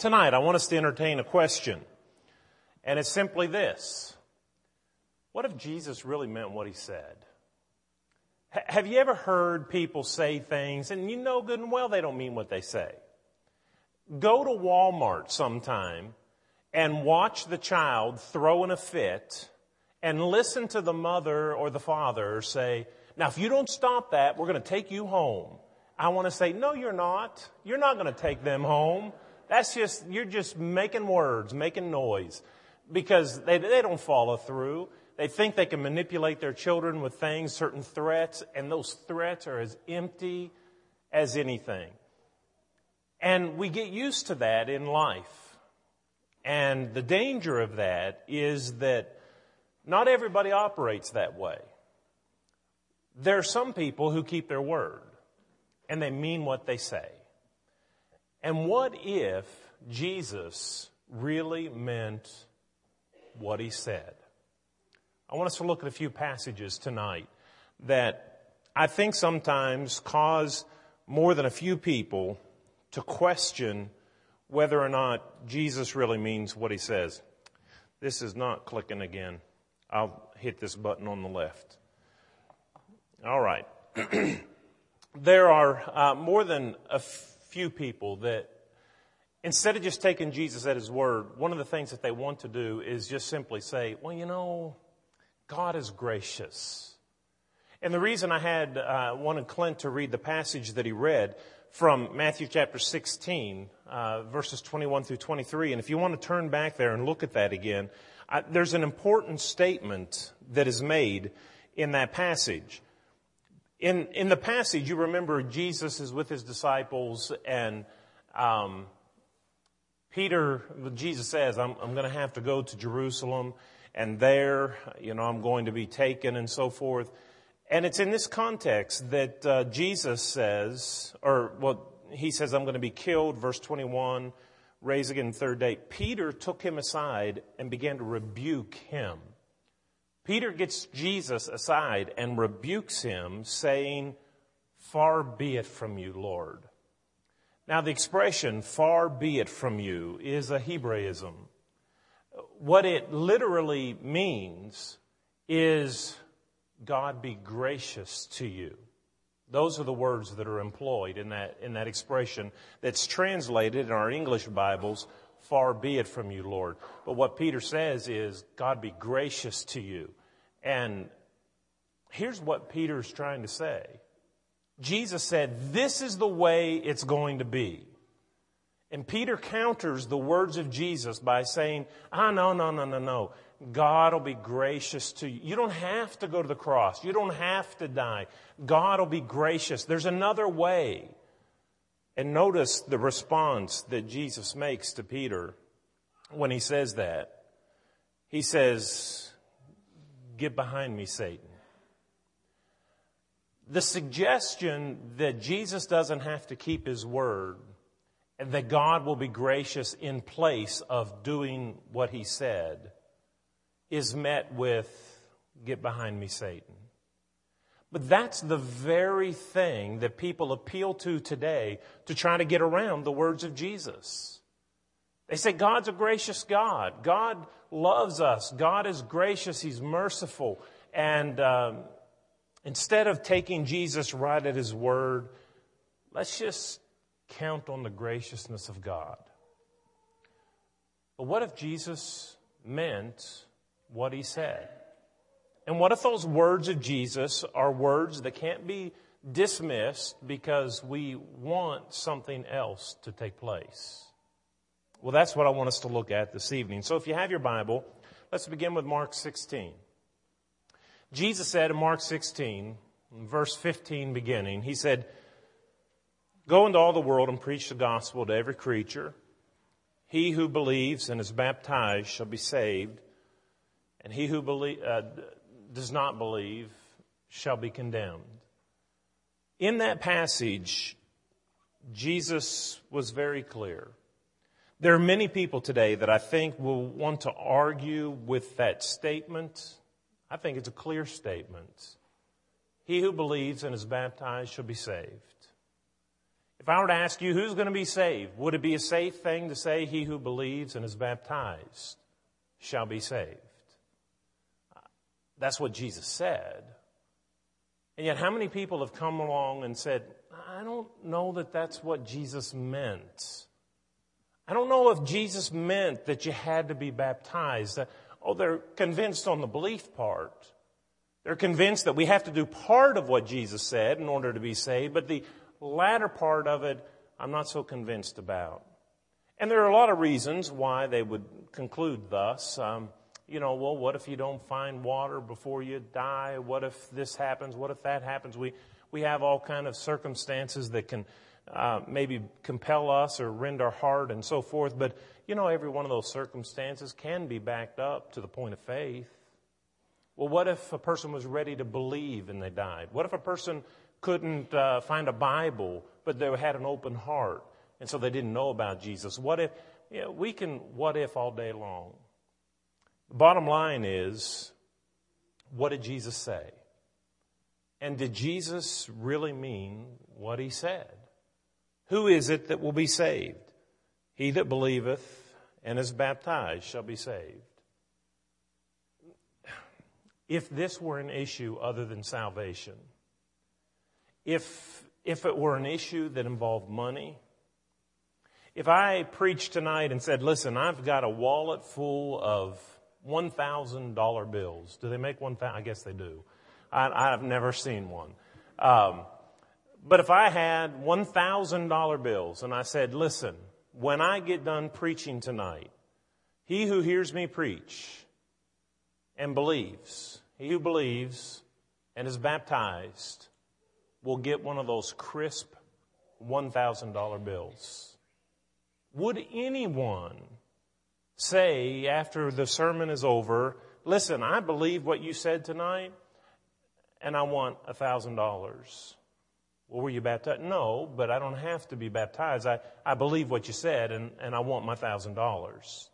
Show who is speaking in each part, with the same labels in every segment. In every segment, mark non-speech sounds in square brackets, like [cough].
Speaker 1: tonight I want us to entertain a question. And it's simply this. What if Jesus really meant what he said? H- have you ever heard people say things and you know good and well they don't mean what they say? Go to Walmart sometime and watch the child throw in a fit and listen to the mother or the father say, now if you don't stop that, we're going to take you home. I want to say, no, you're not. You're not going to take them home. That's just, you're just making words, making noise because they, they don't follow through. They think they can manipulate their children with things, certain threats, and those threats are as empty as anything. And we get used to that in life. And the danger of that is that not everybody operates that way. There are some people who keep their word and they mean what they say. And what if Jesus really meant what he said? I want us to look at a few passages tonight that I think sometimes cause more than a few people to question whether or not Jesus really means what he says. This is not clicking again. I'll hit this button on the left. All right. [clears throat] there are uh, more than a few people that, instead of just taking Jesus at his word, one of the things that they want to do is just simply say, well, you know, God is gracious. And the reason I had uh, wanted Clint to read the passage that he read from Matthew chapter 16, uh, verses 21 through 23, and if you want to turn back there and look at that again, I, there's an important statement that is made in that passage. In, in the passage, you remember Jesus is with his disciples and, um, Peter, Jesus says, I'm, I'm going to have to go to Jerusalem and there, you know, I'm going to be taken and so forth. And it's in this context that uh, Jesus says, or well, he says, I'm going to be killed, verse 21, raised again third day. Peter took him aside and began to rebuke him. Peter gets Jesus aside and rebukes him, saying, Far be it from you, Lord. Now, the expression, far be it from you, is a Hebraism. What it literally means is God be gracious to you. Those are the words that are employed in that, in that expression that's translated in our English Bibles, far be it from you, Lord. But what Peter says is, God be gracious to you. And here's what Peter's trying to say. Jesus said, this is the way it's going to be. And Peter counters the words of Jesus by saying, ah, no, no, no, no, no. God will be gracious to you. You don't have to go to the cross. You don't have to die. God will be gracious. There's another way. And notice the response that Jesus makes to Peter when he says that. He says, Get behind me, Satan. The suggestion that Jesus doesn't have to keep his word and that God will be gracious in place of doing what he said is met with, get behind me, Satan. But that's the very thing that people appeal to today to try to get around the words of Jesus. They say God's a gracious God. God loves us. God is gracious. He's merciful. And um, instead of taking Jesus right at his word, let's just count on the graciousness of God. But what if Jesus meant what he said? And what if those words of Jesus are words that can't be dismissed because we want something else to take place? Well, that's what I want us to look at this evening. So if you have your Bible, let's begin with Mark 16. Jesus said in Mark 16, verse 15 beginning, He said, Go into all the world and preach the gospel to every creature. He who believes and is baptized shall be saved, and he who believe, uh, does not believe shall be condemned. In that passage, Jesus was very clear. There are many people today that I think will want to argue with that statement. I think it's a clear statement. He who believes and is baptized shall be saved. If I were to ask you who's going to be saved, would it be a safe thing to say he who believes and is baptized shall be saved? That's what Jesus said. And yet, how many people have come along and said, I don't know that that's what Jesus meant? I don't know if Jesus meant that you had to be baptized. Oh, they're convinced on the belief part. They're convinced that we have to do part of what Jesus said in order to be saved, but the latter part of it, I'm not so convinced about. And there are a lot of reasons why they would conclude thus. Um, you know, well, what if you don't find water before you die? What if this happens? What if that happens? We, we have all kind of circumstances that can uh, maybe compel us or rend our heart and so forth. But, you know, every one of those circumstances can be backed up to the point of faith. Well, what if a person was ready to believe and they died? What if a person couldn't uh, find a Bible, but they had an open heart, and so they didn't know about Jesus? What if, you know, we can what if all day long. Bottom line is, what did Jesus say? And did Jesus really mean what he said? Who is it that will be saved? He that believeth and is baptized shall be saved if this were an issue other than salvation, if, if it were an issue that involved money, if I preached tonight and said, listen, I've got a wallet full of $1,000 bills. Do they make 1,000? I guess they do. I, have never seen one. Um, but if I had $1,000 bills and I said, listen, when I get done preaching tonight, he who hears me preach and believes he who believes and is baptized will get one of those crisp $1,000 bills. Would anyone say after the sermon is over, listen, I believe what you said tonight and I want a $1,000? Well, were you baptized? No, but I don't have to be baptized. I, I believe what you said and, and I want my $1,000.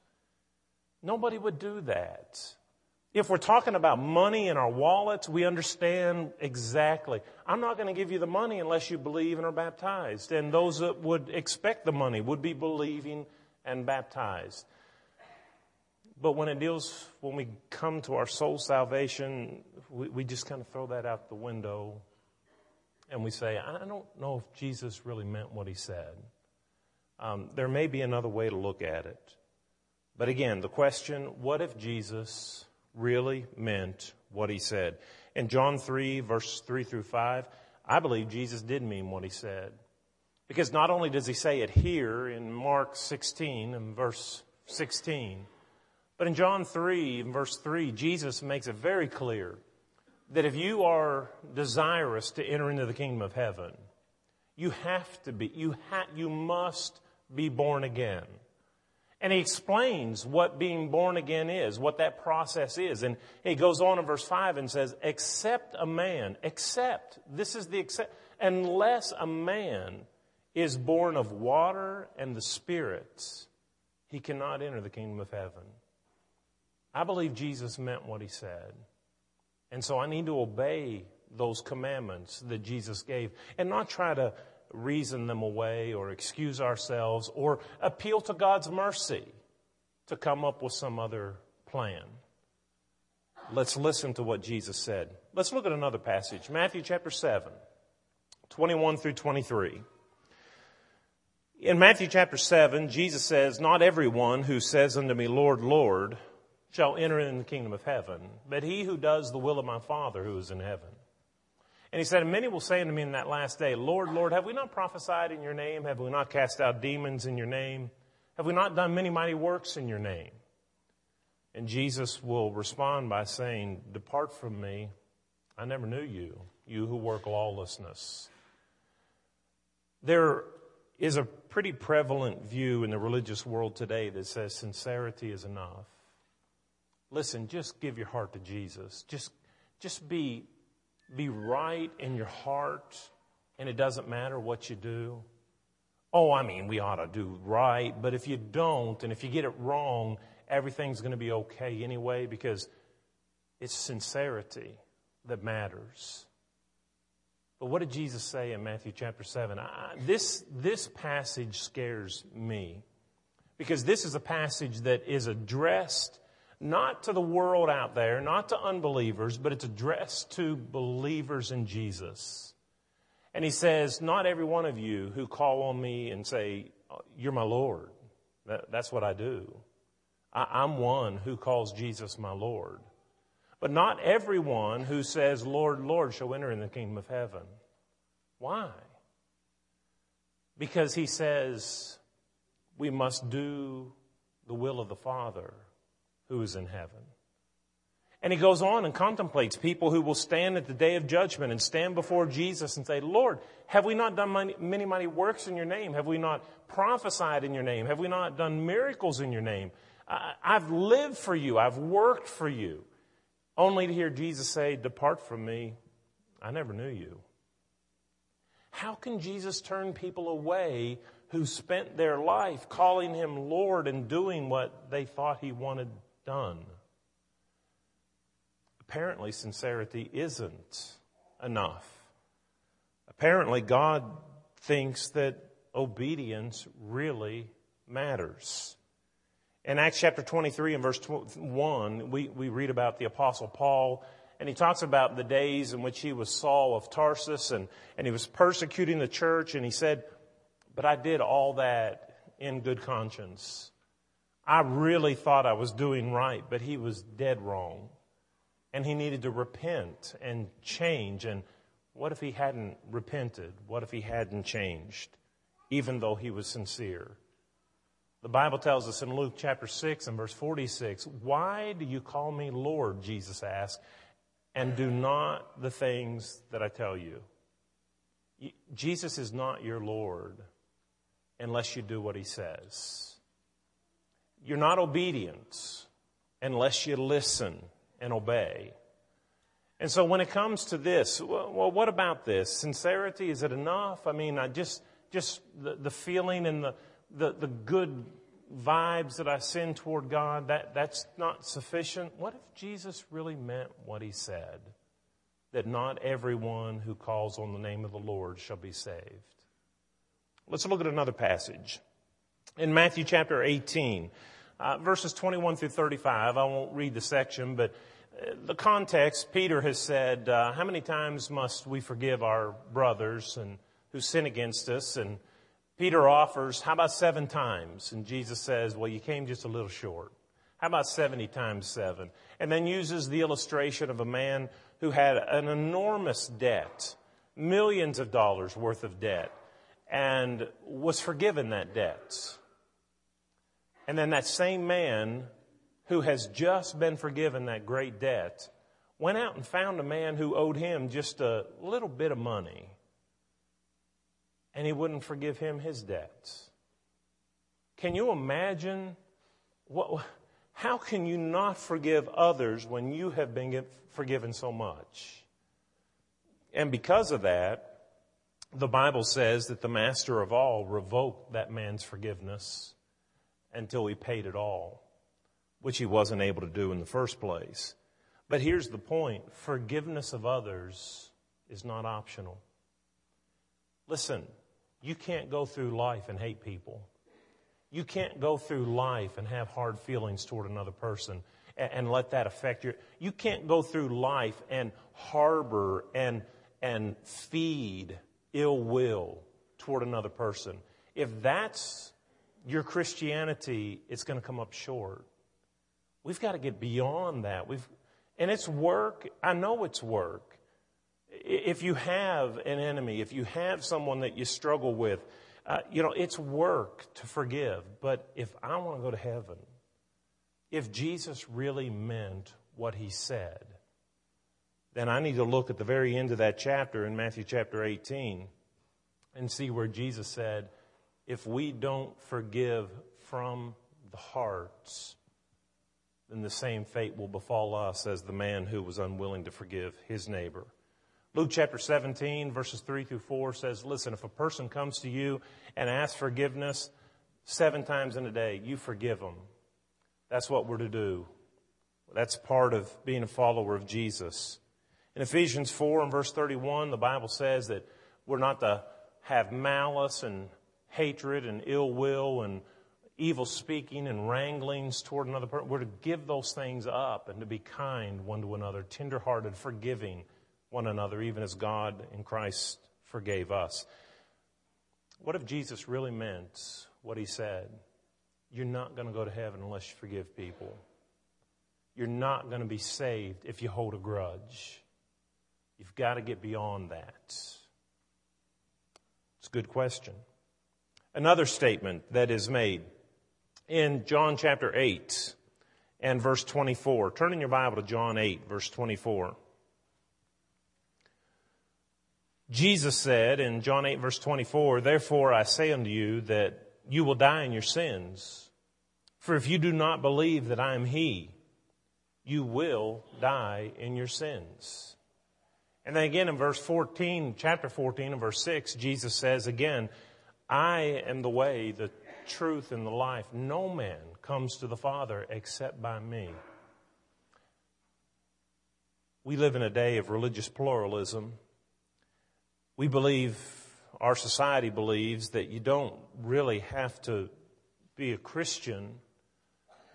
Speaker 1: Nobody would do that. If we're talking about money in our wallets, we understand exactly. I'm not going to give you the money unless you believe and are baptized. And those that would expect the money would be believing and baptized. But when it deals, when we come to our soul salvation, we, we just kind of throw that out the window and we say, I don't know if Jesus really meant what he said. Um, there may be another way to look at it. But again, the question, what if Jesus really meant what he said. In John 3, verse 3 through 5, I believe Jesus did mean what he said. Because not only does he say it here in Mark 16 and verse 16, but in John 3 and verse 3, Jesus makes it very clear that if you are desirous to enter into the kingdom of heaven, you have to be, you, ha- you must be born again. And he explains what being born again is, what that process is. And he goes on in verse 5 and says, Except a man, except, this is the except, unless a man is born of water and the Spirit, he cannot enter the kingdom of heaven. I believe Jesus meant what he said. And so I need to obey those commandments that Jesus gave and not try to reason them away or excuse ourselves or appeal to God's mercy to come up with some other plan. Let's listen to what Jesus said. Let's look at another passage. Matthew chapter 7, 21 through 23. In Matthew chapter 7, Jesus says, Not everyone who says unto me, Lord, Lord, shall enter in the kingdom of heaven, but he who does the will of my Father who is in heaven. And he said, and many will say unto me in that last day, Lord, Lord, have we not prophesied in your name? Have we not cast out demons in your name? Have we not done many mighty works in your name? And Jesus will respond by saying, Depart from me. I never knew you, you who work lawlessness. There is a pretty prevalent view in the religious world today that says sincerity is enough. Listen, just give your heart to Jesus. Just, just be be right in your heart and it doesn't matter what you do? Oh, I mean, we ought to do right, but if you don't and if you get it wrong, everything's going to be okay anyway because it's sincerity that matters. But what did Jesus say in Matthew chapter 7? I, this, this passage scares me because this is a passage that is addressed not to the world out there, not to unbelievers, but it's addressed to believers in Jesus. And he says, Not every one of you who call on me and say, uh, You're my Lord. That, that's what I do. I, I'm one who calls Jesus my Lord. But not everyone who says, Lord, Lord, shall enter in the kingdom of heaven. Why? Because he says we must do the will of the Father who is in heaven. And he goes on and contemplates people who will stand at the day of judgment and stand before Jesus and say, Lord, have we not done many, many mighty works in your name? Have we not prophesied in your name? Have we not done miracles in your name? I, I've lived for you. I've worked for you. Only to hear Jesus say, Depart from me. I never knew you. How can Jesus turn people away who spent their life calling him Lord and doing what they thought he wanted done? Apparently, sincerity isn't enough. Apparently, God thinks that obedience really matters. In Acts chapter 23 and verse 1, we, we read about the Apostle Paul, and he talks about the days in which he was Saul of Tarsus, and, and he was persecuting the church, and he said, But I did all that in good conscience. I really thought I was doing right, but he was dead wrong. And he needed to repent and change. And what if he hadn't repented? What if he hadn't changed, even though he was sincere? The Bible tells us in Luke chapter 6 and verse 46, Why do you call me Lord? Jesus asked, and do not the things that I tell you. Jesus is not your Lord unless you do what he says. You're not obedient unless you listen and obey. And so when it comes to this, well, what about this? Sincerity, is it enough? I mean, I just, just the, the feeling and the, the, the good vibes that I send toward God, that, that's not sufficient. What if Jesus really meant what he said? That not everyone who calls on the name of the Lord shall be saved. Let's look at another passage. In Matthew chapter 18, uh, verses 21 through 35, I won't read the section, but uh, the context, Peter has said, uh, How many times must we forgive our brothers and who sin against us? And Peter offers, how about seven times? And Jesus says, well, you came just a little short. How about 70 times seven? And then uses the illustration of a man who had an enormous debt, millions of dollars worth of debt, and was forgiven that debt. And then that same man who has just been forgiven that great debt went out and found a man who owed him just a little bit of money and he wouldn't forgive him his debts. Can you imagine what, how can you not forgive others when you have been forgiven so much? And because of that, the Bible says that the master of all revoked that man's forgiveness until he paid it all, which he wasn't able to do in the first place. But here's the point forgiveness of others is not optional. Listen, you can't go through life and hate people. You can't go through life and have hard feelings toward another person and, and let that affect you. You can't go through life and harbor and, and feed ill will toward another person. If that's your Christianity, it's going to come up short. We've got to get beyond that. We've, and it's work. I know it's work if you have an enemy, if you have someone that you struggle with, uh, you know, it's work to forgive. But if I want to go to heaven, if Jesus really meant what he said, then I need to look at the very end of that chapter in Matthew chapter 18 and see where Jesus said, if we don't forgive from the hearts, then the same fate will befall us as the man who was unwilling to forgive his neighbor. Luke chapter 17, verses 3 through 4 says, Listen, if a person comes to you and asks forgiveness seven times in a day, you forgive them. That's what we're to do. That's part of being a follower of Jesus. In Ephesians 4 and verse 31, the Bible says that we're not to have malice and hatred and ill will and evil speaking and wranglings toward another person. We're to give those things up and to be kind one to another, tenderhearted, forgiving one another, even as God in Christ forgave us. What if Jesus really meant what he said? You're not going to go to heaven unless you forgive people. You're not going to be saved if you hold a grudge. You've got to get beyond that. It's a good question. Another statement that is made in John chapter 8 and verse 24. Turn in your Bible to John 8, verse 24. Jesus said in John 8, verse 24, Therefore I say unto you that you will die in your sins. For if you do not believe that I am He, you will die in your sins. And then again in verse 14, chapter 14 and verse 6, Jesus says again, I am the way, the truth, and the life. No man comes to the Father except by me. We live in a day of religious pluralism. We believe, our society believes, that you don't really have to be a Christian.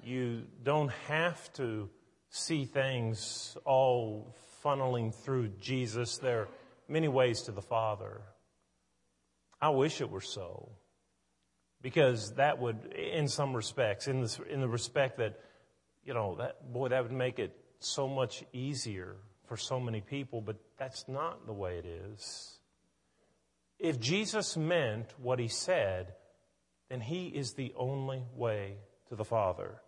Speaker 1: You don't have to see things all funneling through Jesus. There are many ways to the Father. I wish it were so. Because that would, in some respects, in, the in the respect that, you know, that, boy, that would make it so much easier for so many people, but that's not the way it is. If Jesus meant what he said, then he is the only way to the Father.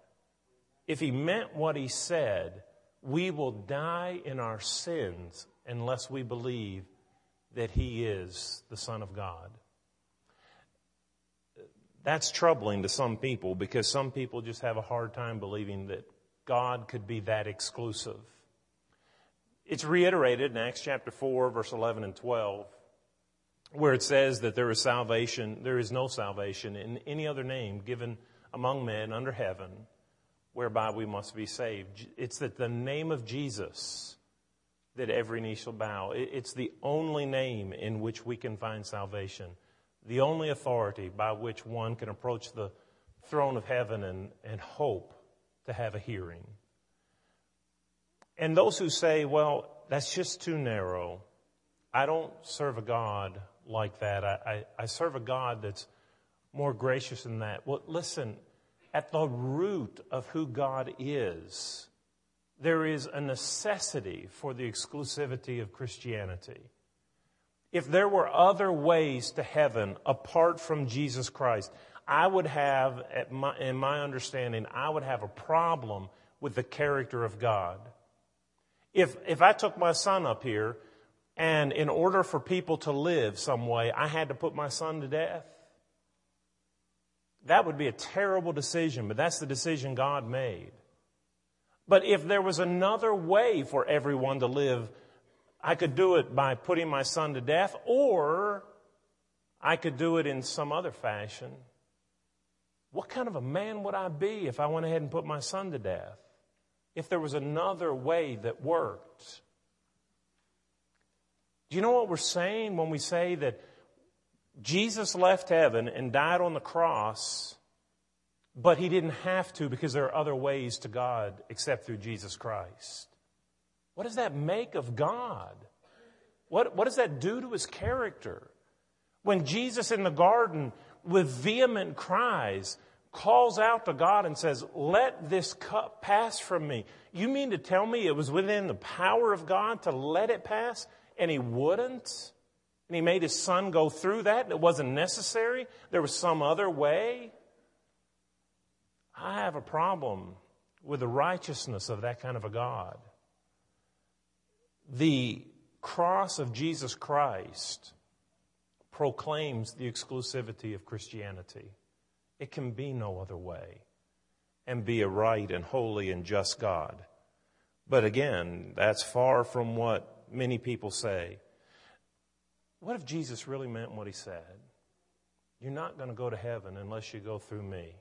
Speaker 1: If he meant what he said, we will die in our sins unless we believe that he is the Son of God. That's troubling to some people because some people just have a hard time believing that God could be that exclusive. It's reiterated in Acts chapter 4, verse 11 and 12, where it says that there is salvation, there is no salvation in any other name given among men under heaven whereby we must be saved. It's that the name of Jesus that every knee shall bow. It's the only name in which we can find salvation the only authority by which one can approach the throne of heaven and, and hope to have a hearing. And those who say, well, that's just too narrow. I don't serve a God like that. I, I, I serve a God that's more gracious than that. Well, listen, at the root of who God is, there is a necessity for the exclusivity of Christianity. If there were other ways to heaven apart from Jesus Christ, I would have, my, in my understanding, I would have a problem with the character of God. If, if I took my son up here and in order for people to live some way, I had to put my son to death, that would be a terrible decision, but that's the decision God made. But if there was another way for everyone to live I could do it by putting my son to death, or I could do it in some other fashion. What kind of a man would I be if I went ahead and put my son to death? If there was another way that worked? Do you know what we're saying when we say that Jesus left heaven and died on the cross, but he didn't have to because there are other ways to God except through Jesus Christ? What does that make of God? What, what does that do to his character? When Jesus in the garden, with vehement cries, calls out to God and says, Let this cup pass from me. You mean to tell me it was within the power of God to let it pass and he wouldn't? And he made his son go through that it wasn't necessary? There was some other way? I have a problem with the righteousness of that kind of a God the cross of Jesus Christ proclaims the exclusivity of Christianity. It can be no other way and be a right and holy and just God. But again, that's far from what many people say. What if Jesus really meant what he said? You're not going to go to heaven unless you go through me.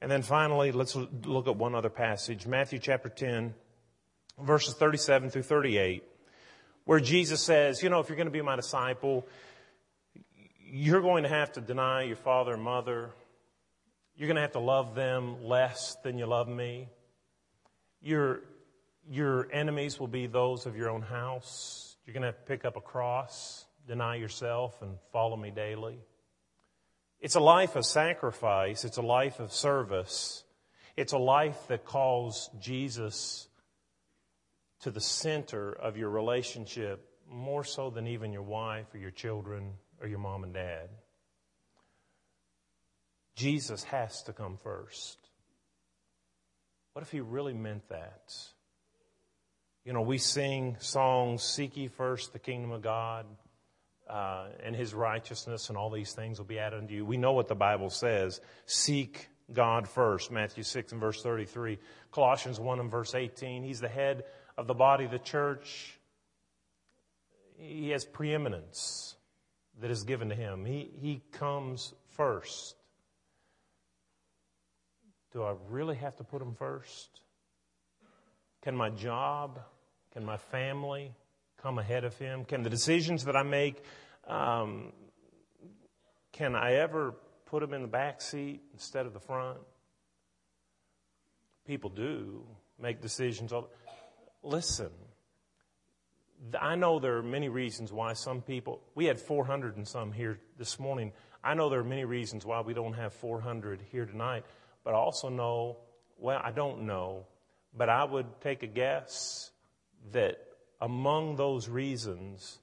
Speaker 1: And then finally, let's look at one other passage Matthew chapter 10 verses 37 through 38, where Jesus says, you know, if you're going to be my disciple, you're going to have to deny your father and mother. You're going to have to love them less than you love me. Your, your enemies will be those of your own house. You're going to have to pick up a cross, deny yourself, and follow me daily. It's a life of sacrifice. It's a life of service. It's a life that calls Jesus to the center of your relationship more so than even your wife or your children or your mom and dad. Jesus has to come first. What if he really meant that? You know, we sing songs, Seek ye first the kingdom of God uh, and his righteousness, and all these things will be added unto you. We know what the Bible says. Seek God first. Matthew 6 and verse 33. Colossians 1 and verse 18. He's the head of the body of the church. He has preeminence that is given to him. He, he comes first. Do I really have to put him first? Can my job, can my family come ahead of him? Can the decisions that I make, um, can I ever put them in the back seat instead of the front? People do make decisions. Listen, I know there are many reasons why some people, we had 400 and some here this morning. I know there are many reasons why we don't have 400 here tonight, but I also know, well, I don't know, but I would take a guess that among those reasons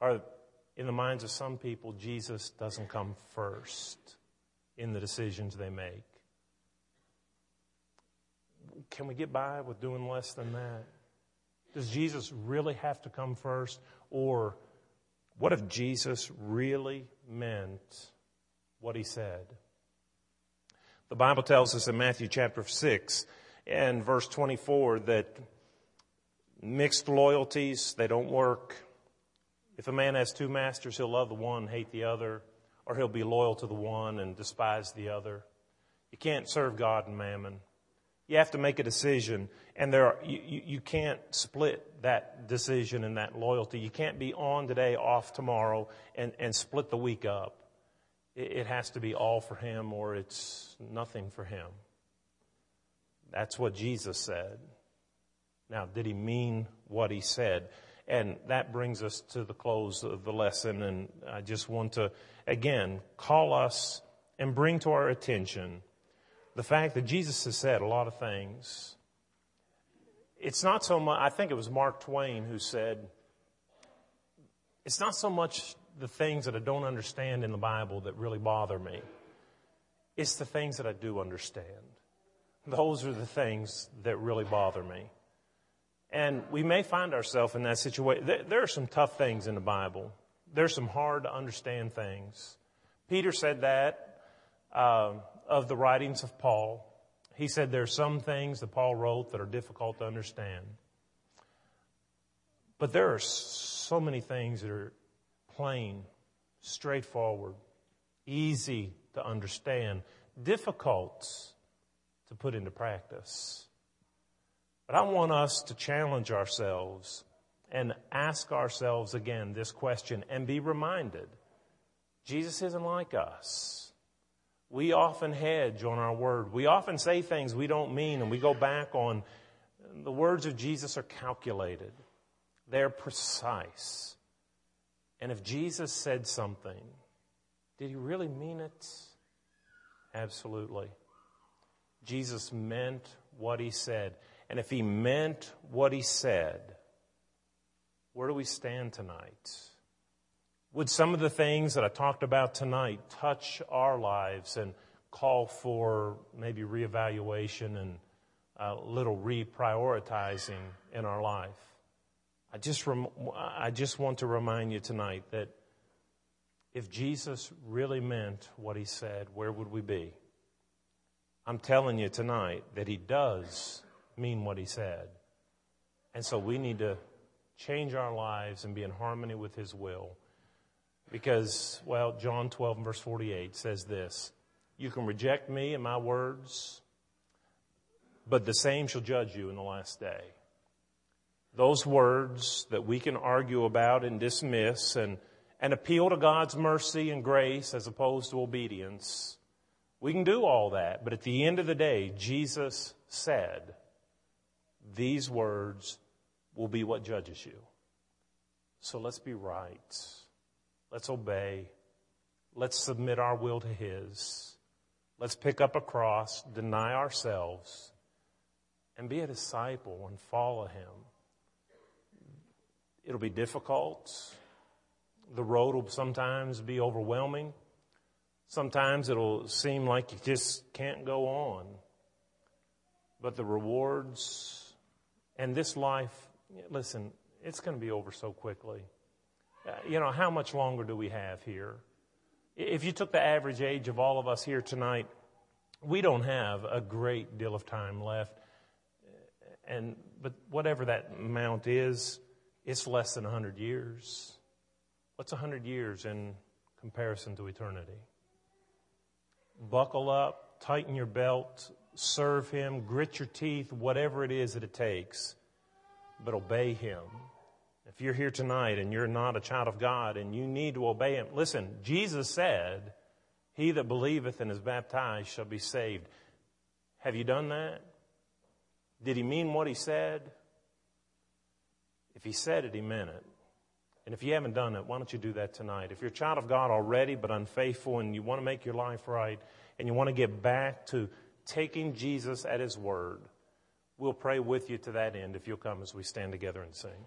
Speaker 1: are, in the minds of some people, Jesus doesn't come first in the decisions they make. Can we get by with doing less than that? Does Jesus really have to come first? Or what if Jesus really meant what he said? The Bible tells us in Matthew chapter 6 and verse 24 that mixed loyalties, they don't work. If a man has two masters, he'll love the one, and hate the other, or he'll be loyal to the one and despise the other. You can't serve God and mammon. You have to make a decision, and there are, you, you can't split that decision and that loyalty. You can't be on today, off tomorrow, and, and split the week up. It, it has to be all for Him, or it's nothing for Him. That's what Jesus said. Now, did He mean what He said? And that brings us to the close of the lesson, and I just want to, again, call us and bring to our attention the fact that Jesus has said a lot of things. It's not so much, I think it was Mark Twain who said, it's not so much the things that I don't understand in the Bible that really bother me. It's the things that I do understand. Those are the things that really bother me. And we may find ourselves in that situation. There are some tough things in the Bible. There's some hard to understand things. Peter said that. Um, of the writings of Paul. He said there are some things that Paul wrote that are difficult to understand. But there are so many things that are plain, straightforward, easy to understand, difficult to put into practice. But I want us to challenge ourselves and ask ourselves again this question and be reminded Jesus isn't like us. We often hedge on our word. We often say things we don't mean, and we go back on the words of Jesus are calculated, they're precise. And if Jesus said something, did he really mean it? Absolutely. Jesus meant what he said. And if he meant what he said, where do we stand tonight? Would some of the things that I talked about tonight touch our lives and call for maybe reevaluation and a little reprioritizing in our life? I just, rem- I just want to remind you tonight that if Jesus really meant what he said, where would we be? I'm telling you tonight that he does mean what he said. And so we need to change our lives and be in harmony with his will. Because, well, John 12 verse 48 says this You can reject me and my words, but the same shall judge you in the last day. those words that we can argue about and dismiss and, and appeal to God's mercy and grace as opposed to obedience. We can do all that, but at the end of the day, Jesus said, these words will be what judges you. So let's be right. Let's obey. Let's submit our will to His. Let's pick up a cross, deny ourselves, and be a disciple and follow Him. It'll be difficult. The road will sometimes be overwhelming. Sometimes it'll seem like you just can't go on. But the rewards and this life, listen, it's going to be over so quickly. Uh, you know, how much longer do we have here? If you took the average age of all of us here tonight, we don't have a great deal of time left. And, but whatever that amount is, it's less than 100 years. What's 100 years in comparison to eternity? Buckle up, tighten your belt, serve Him, grit your teeth, whatever it is that it takes, but obey Him. If you're here tonight and you're not a child of God and you need to obey Him, listen, Jesus said, He that believeth and is baptized shall be saved. Have you done that? Did He mean what He said? If He said it, He meant it. And if you haven't done it, why don't you do that tonight? If you're a child of God already but unfaithful and you want to make your life right and you want to get back to taking Jesus at His word, we'll pray with you to that end if you'll come as we stand together and sing.